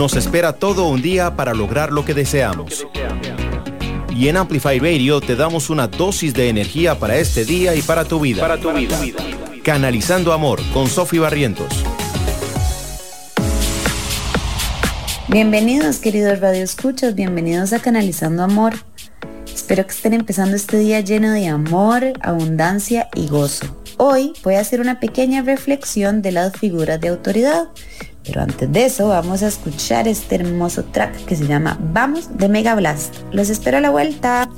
Nos espera todo un día para lograr lo que deseamos. Y en Amplify Radio te damos una dosis de energía para este día y para tu vida. Para tu vida. Canalizando Amor con Sofi Barrientos. Bienvenidos queridos radioescuchas, bienvenidos a Canalizando Amor. Espero que estén empezando este día lleno de amor, abundancia y gozo. Hoy voy a hacer una pequeña reflexión de las figuras de autoridad pero antes de eso vamos a escuchar este hermoso track que se llama Vamos de Mega Blast. Los espero a la vuelta.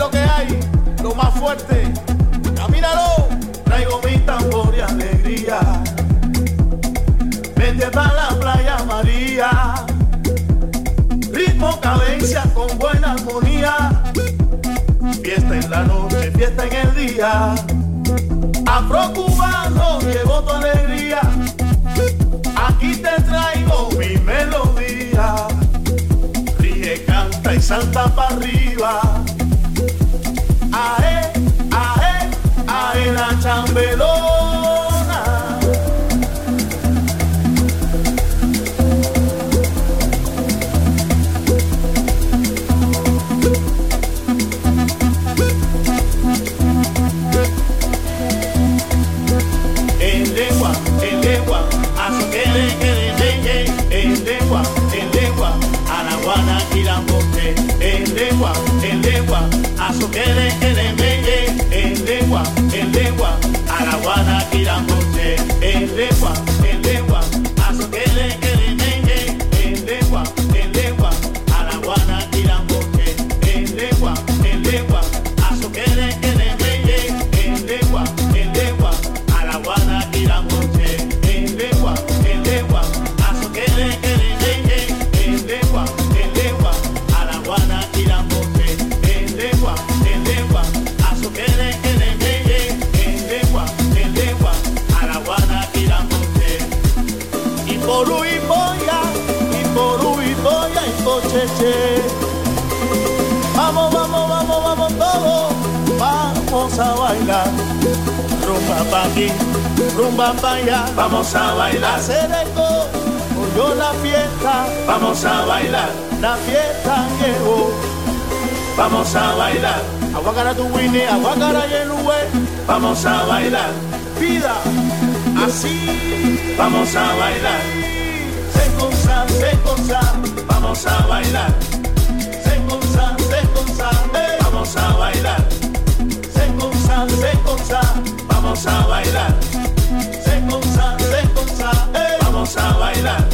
lo que hay, lo más fuerte. Camínalo, traigo mi tambor y alegría. Vente para la playa María. Ritmo, cadencia con buena armonía. Fiesta en la noche, fiesta en el día. Afro cubano, llevo tu alegría. Aquí te traigo mi melodía. Ríe, canta y salta para arriba. Chambelón. rumba vamos a bailar. Hacer eco, yo la fiesta, vamos a bailar. La fiesta llegó, vamos a bailar. Aguacara tu Winnie, aguacara Yeluwe, vamos a bailar. Vida, así, vamos a bailar. Se cosa, se cosa, vamos a bailar. Se cosa, se cosa, eh. vamos a bailar. Se cosa, se cosa, vamos a bailar se goza, se goza, eh. vamos a bailar.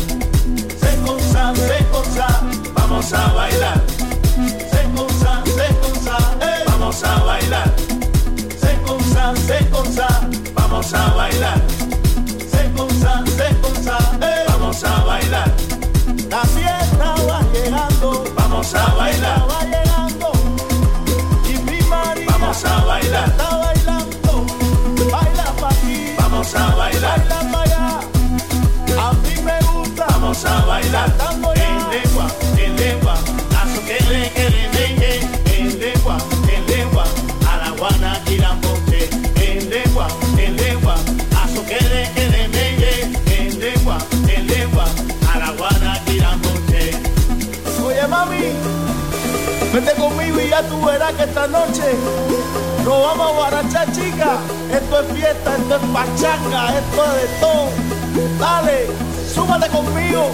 Se goza, se goza, vamos a bailar. Se goza, se goza, eh. vamos a bailar. Se goza, se goza, vamos a bailar. Se se eh. vamos a bailar. La fiesta va llegando, vamos a bailar. Va llegando. Y mi vamos a bailar. Vamos a guarachar chica. Esto es fiesta, esto es pachanga, esto es de todo. Dale, súmate conmigo.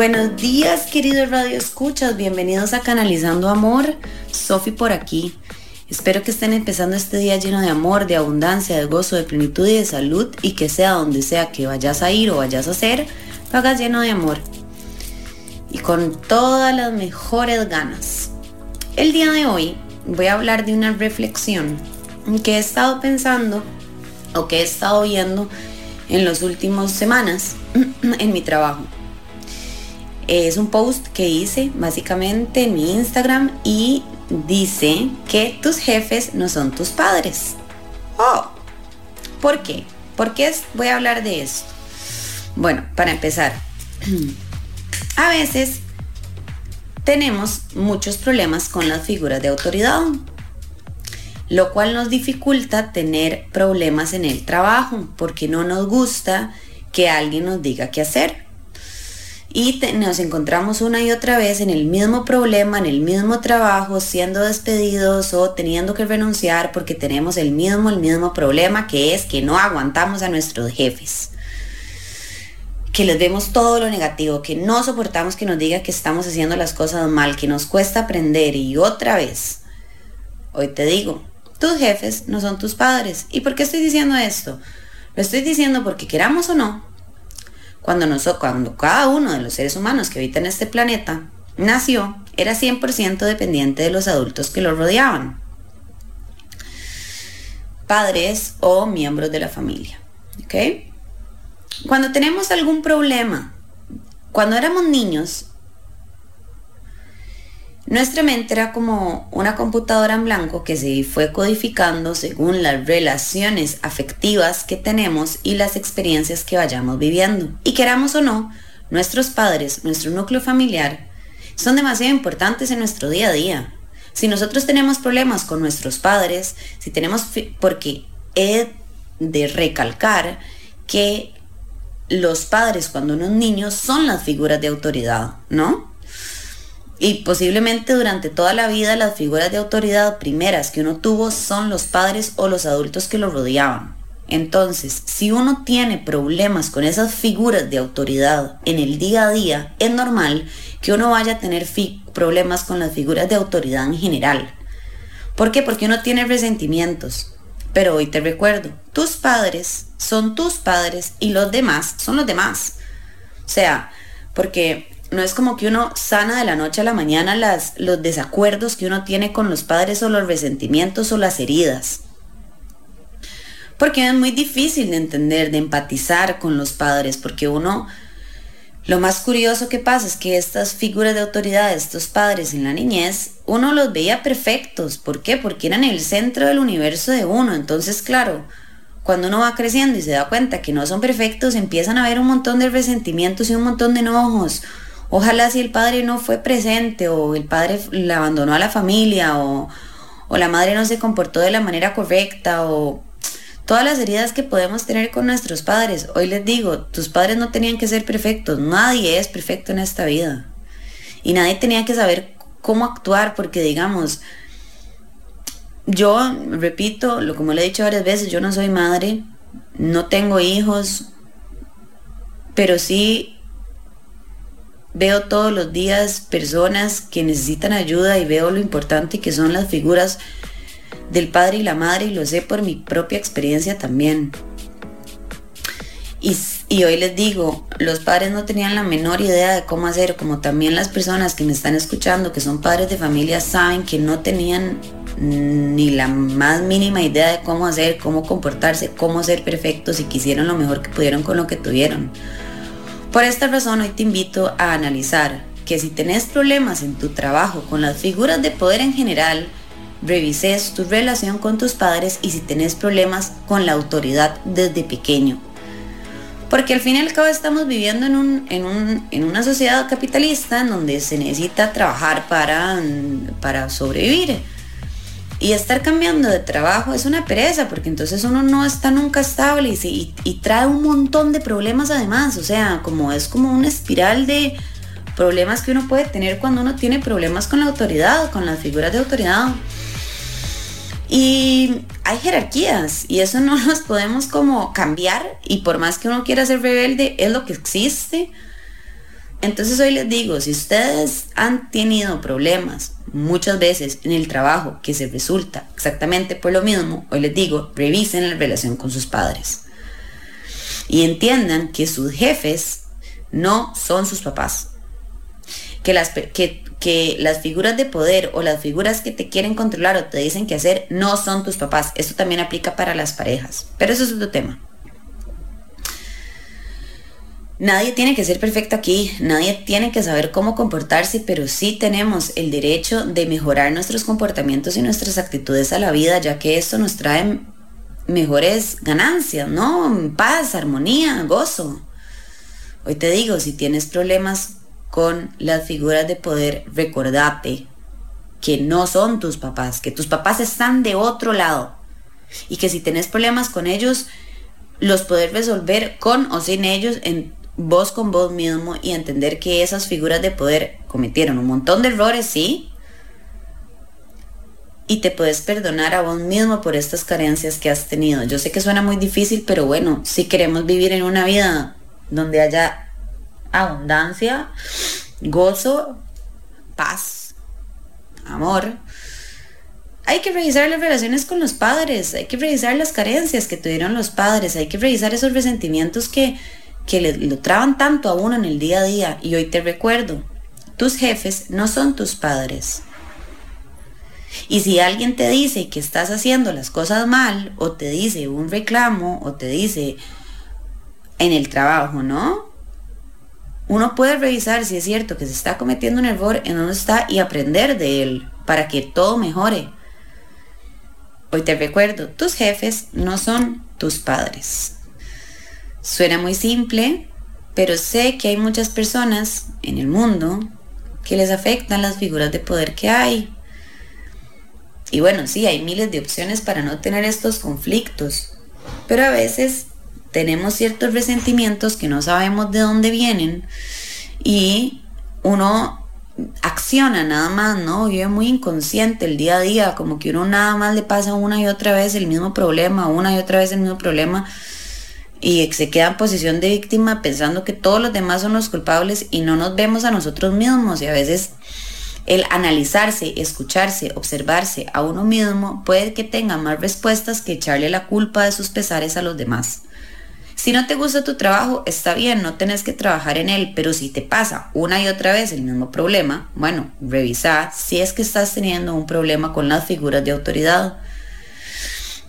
Buenos días, queridos Radio Escuchas. Bienvenidos a Canalizando Amor. Sofi por aquí. Espero que estén empezando este día lleno de amor, de abundancia, de gozo, de plenitud y de salud y que sea donde sea que vayas a ir o vayas a hacer, lo hagas lleno de amor y con todas las mejores ganas. El día de hoy voy a hablar de una reflexión que he estado pensando o que he estado viendo en las últimas semanas en mi trabajo es un post que hice básicamente en mi Instagram y dice que tus jefes no son tus padres. Oh, ¿por qué? ¿Por qué voy a hablar de esto? Bueno, para empezar, a veces tenemos muchos problemas con las figuras de autoridad, lo cual nos dificulta tener problemas en el trabajo porque no nos gusta que alguien nos diga qué hacer y nos encontramos una y otra vez en el mismo problema, en el mismo trabajo, siendo despedidos o teniendo que renunciar porque tenemos el mismo, el mismo problema que es que no aguantamos a nuestros jefes. Que les vemos todo lo negativo, que no soportamos que nos diga que estamos haciendo las cosas mal, que nos cuesta aprender y otra vez. Hoy te digo, tus jefes no son tus padres. ¿Y por qué estoy diciendo esto? Lo estoy diciendo porque queramos o no, cuando, cuando cada uno de los seres humanos que habitan este planeta nació, era 100% dependiente de los adultos que lo rodeaban, padres o miembros de la familia. Cuando tenemos algún problema, cuando éramos niños, nuestra mente era como una computadora en blanco que se fue codificando según las relaciones afectivas que tenemos y las experiencias que vayamos viviendo. Y queramos o no, nuestros padres, nuestro núcleo familiar, son demasiado importantes en nuestro día a día. Si nosotros tenemos problemas con nuestros padres, si tenemos, porque he de recalcar que los padres cuando unos niños son las figuras de autoridad, ¿no? Y posiblemente durante toda la vida las figuras de autoridad primeras que uno tuvo son los padres o los adultos que lo rodeaban. Entonces, si uno tiene problemas con esas figuras de autoridad en el día a día, es normal que uno vaya a tener problemas con las figuras de autoridad en general. ¿Por qué? Porque uno tiene resentimientos. Pero hoy te recuerdo, tus padres son tus padres y los demás son los demás. O sea, porque no es como que uno sana de la noche a la mañana las, los desacuerdos que uno tiene con los padres o los resentimientos o las heridas. Porque es muy difícil de entender, de empatizar con los padres, porque uno, lo más curioso que pasa es que estas figuras de autoridad, estos padres en la niñez, uno los veía perfectos. ¿Por qué? Porque eran el centro del universo de uno. Entonces, claro, cuando uno va creciendo y se da cuenta que no son perfectos, empiezan a haber un montón de resentimientos y un montón de enojos. Ojalá si el padre no fue presente o el padre le abandonó a la familia o, o la madre no se comportó de la manera correcta o todas las heridas que podemos tener con nuestros padres. Hoy les digo, tus padres no tenían que ser perfectos, nadie es perfecto en esta vida. Y nadie tenía que saber cómo actuar porque digamos, yo repito, lo como le he dicho varias veces, yo no soy madre, no tengo hijos, pero sí veo todos los días personas que necesitan ayuda y veo lo importante que son las figuras del padre y la madre y lo sé por mi propia experiencia también. Y, y, hoy les digo, los padres no tenían la menor idea de cómo hacer, como también las personas que me están escuchando, que son padres de familia, saben que no tenían ni la más mínima idea de cómo hacer, cómo comportarse, cómo ser perfectos y quisieron lo mejor que pudieron con lo que tuvieron. Por esta razón hoy te invito a analizar que si tenés problemas en tu trabajo con las figuras de poder en general, revises tu relación con tus padres y si tenés problemas con la autoridad desde pequeño. Porque al fin y al cabo estamos viviendo en, un, en, en una sociedad capitalista en donde se necesita trabajar para, para sobrevivir. Y estar cambiando de trabajo es una pereza, porque entonces uno no está nunca estable y, y, trae un montón de problemas además. O sea, como es como una espiral de problemas que uno puede tener cuando uno tiene problemas con la autoridad, con las figuras de autoridad. Y hay jerarquías y eso no nos podemos como cambiar y por más que uno quiera ser rebelde, es lo que existe. Entonces hoy les digo, si ustedes han tenido problemas muchas veces en el trabajo que se resulta exactamente por lo mismo, hoy les digo, revisen la relación con sus padres. Y entiendan que sus jefes no son sus papás. Que las, que que las figuras de poder o las figuras que te quieren controlar o te dicen qué hacer no son tus papás. Esto también aplica para las parejas. Pero eso es otro tema. Nadie tiene que ser perfecto aquí, nadie tiene que saber cómo comportarse, pero sí tenemos el derecho de mejorar nuestros comportamientos y nuestras actitudes a la vida, ya que esto nos trae mejores ganancias, ¿no? Paz, armonía, gozo. Hoy te digo, si tienes problemas con las figuras de poder, recordate que no son tus papás, que tus papás están de otro lado y que si tenés problemas con ellos, los poder resolver con o sin ellos en vos con vos mismo y entender que esas figuras de poder cometieron un montón de errores, sí, y te puedes perdonar a vos mismo por estas carencias que has tenido. Yo sé que suena muy difícil, pero bueno, si queremos vivir en una vida donde haya abundancia, gozo, paz, amor. Hay que revisar las relaciones con los padres, hay que revisar las carencias que tuvieron los padres, hay que revisar esos resentimientos que, que le, lo traban tanto a uno en el día a día. Y hoy te recuerdo, tus jefes no son tus padres. Y si alguien te dice que estás haciendo las cosas mal, o te dice un reclamo, o te dice en el trabajo, ¿no? uno puede revisar si es cierto que se está cometiendo un error en donde está y aprender de él para que todo mejore. Hoy te recuerdo, tus jefes no son tus padres. Suena muy simple, pero sé que hay muchas personas en el mundo que les afectan las figuras de poder que hay. Y bueno, sí, hay miles de opciones para no tener estos conflictos, pero a veces tenemos ciertos resentimientos que no sabemos de dónde vienen y uno acciona nada más, ¿no? Vive muy inconsciente el día a día, como que uno nada más le pasa una y otra vez el mismo problema, una y otra vez el mismo problema y se queda en posición de víctima pensando que todos los demás son los culpables y no nos vemos a nosotros mismos y a veces el analizarse, escucharse, observarse a uno mismo puede que tenga más respuestas que echarle la culpa de sus pesares a los demás. Si no te gusta tu trabajo, está bien, no tenés que trabajar en él, pero si te pasa una y otra vez el mismo problema, bueno, revisa si es que estás teniendo un problema con las figuras de autoridad.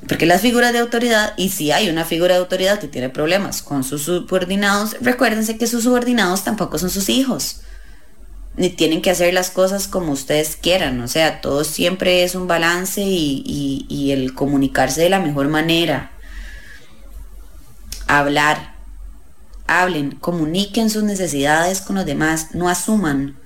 Porque las figuras de autoridad, y si hay una figura de autoridad que tiene problemas con sus subordinados, recuérdense que sus subordinados tampoco son sus hijos. Ni tienen que hacer las cosas como ustedes quieran. O sea, todo siempre es un balance y, y el comunicarse de la mejor manera. Hablar. Hablen, comuniquen sus necesidades con los demás, no asuman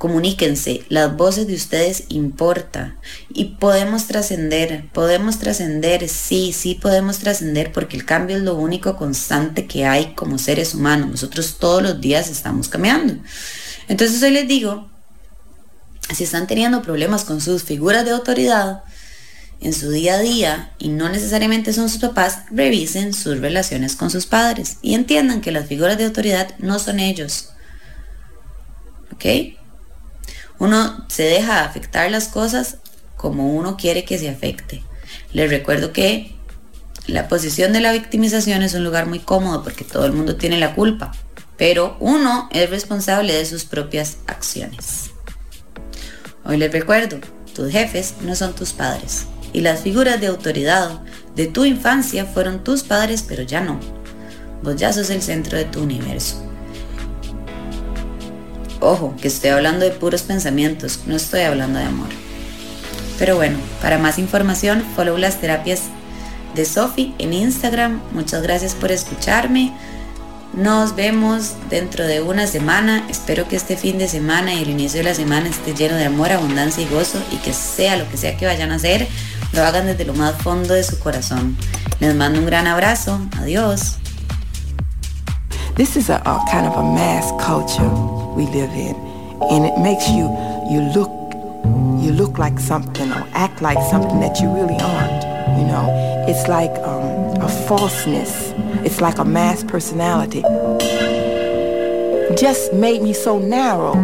comuníquense, las voces de ustedes importan y podemos trascender, podemos trascender, sí, sí podemos trascender porque el cambio es lo único constante que hay como seres humanos. Nosotros todos los días estamos cambiando. Entonces hoy les digo, si están teniendo problemas con sus figuras de autoridad en su día a día y no necesariamente son sus papás, revisen sus relaciones con sus padres y entiendan que las figuras de autoridad no son ellos. ¿Ok? Uno se deja afectar las cosas como uno quiere que se afecte. Les recuerdo que la posición de la victimización es un lugar muy cómodo porque todo el mundo tiene la culpa, pero uno es responsable de sus propias acciones. Hoy les recuerdo, tus jefes no son tus padres y las figuras de autoridad de tu infancia fueron tus padres, pero ya no. Vos ya sos el centro de tu universo. Ojo, que estoy hablando de puros pensamientos, no estoy hablando de amor. Pero bueno, para más información, follow las terapias de Sophie en Instagram. Muchas gracias por escucharme. Nos vemos dentro de una semana. Espero que este fin de semana y el inicio de la semana esté lleno de amor, abundancia y gozo y que sea lo que sea que vayan a hacer, lo hagan desde lo más fondo de su corazón. Les mando un gran abrazo. Adiós. We live in, and it makes you you look you look like something or act like something that you really aren't. You know, it's like um, a falseness. It's like a mass personality. Just made me so narrow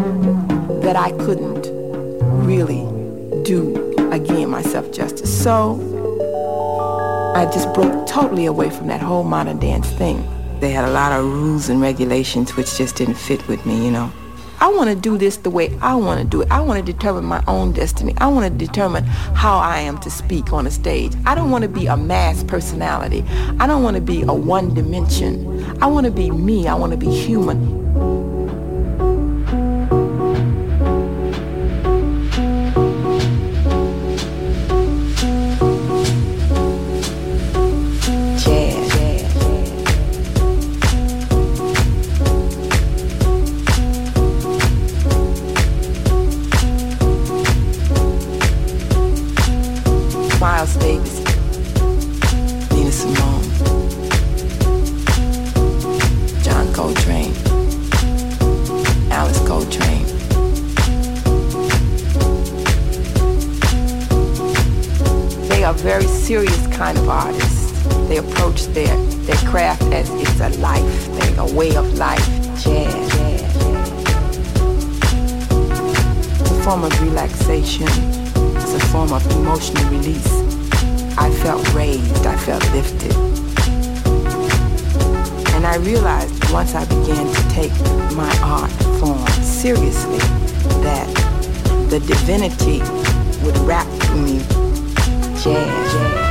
that I couldn't really do again myself justice. So I just broke totally away from that whole modern dance thing. They had a lot of rules and regulations which just didn't fit with me, you know. I want to do this the way I want to do it. I want to determine my own destiny. I want to determine how I am to speak on a stage. I don't want to be a mass personality. I don't want to be a one dimension. I want to be me. I want to be human. take my art form seriously, that the divinity would rap to me jazz.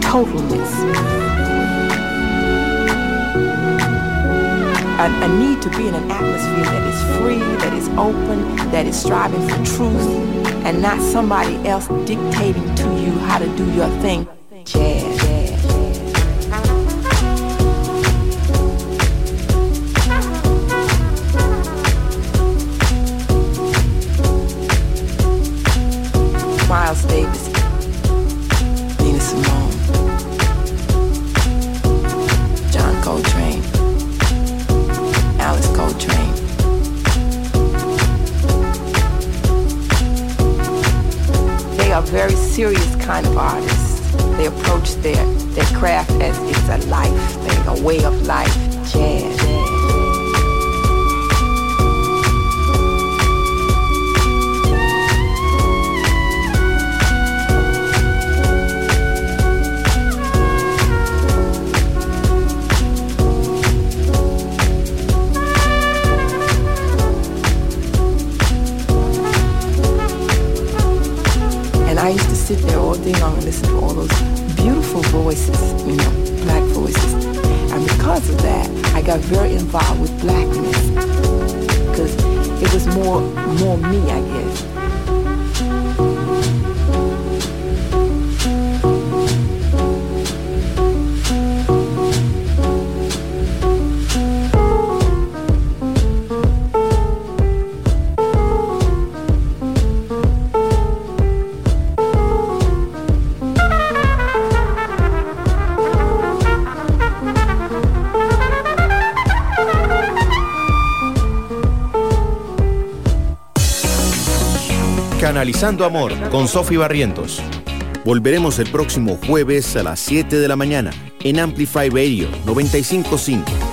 Totalness. A, a, need to be in an atmosphere that is free, that is open, that is striving for truth, and not somebody else dictating to you how to do your thing. Jazz. Are very serious kind of artists. They approach their, their craft as it's a life thing, a way of life, jazz. Sit there all day long and listen to all those beautiful voices, you know, black voices. And because of that, I got very involved with blackness. Because it was more more me, I guess. Canalizando Amor con Sofi Barrientos. Volveremos el próximo jueves a las 7 de la mañana en Amplify Radio 955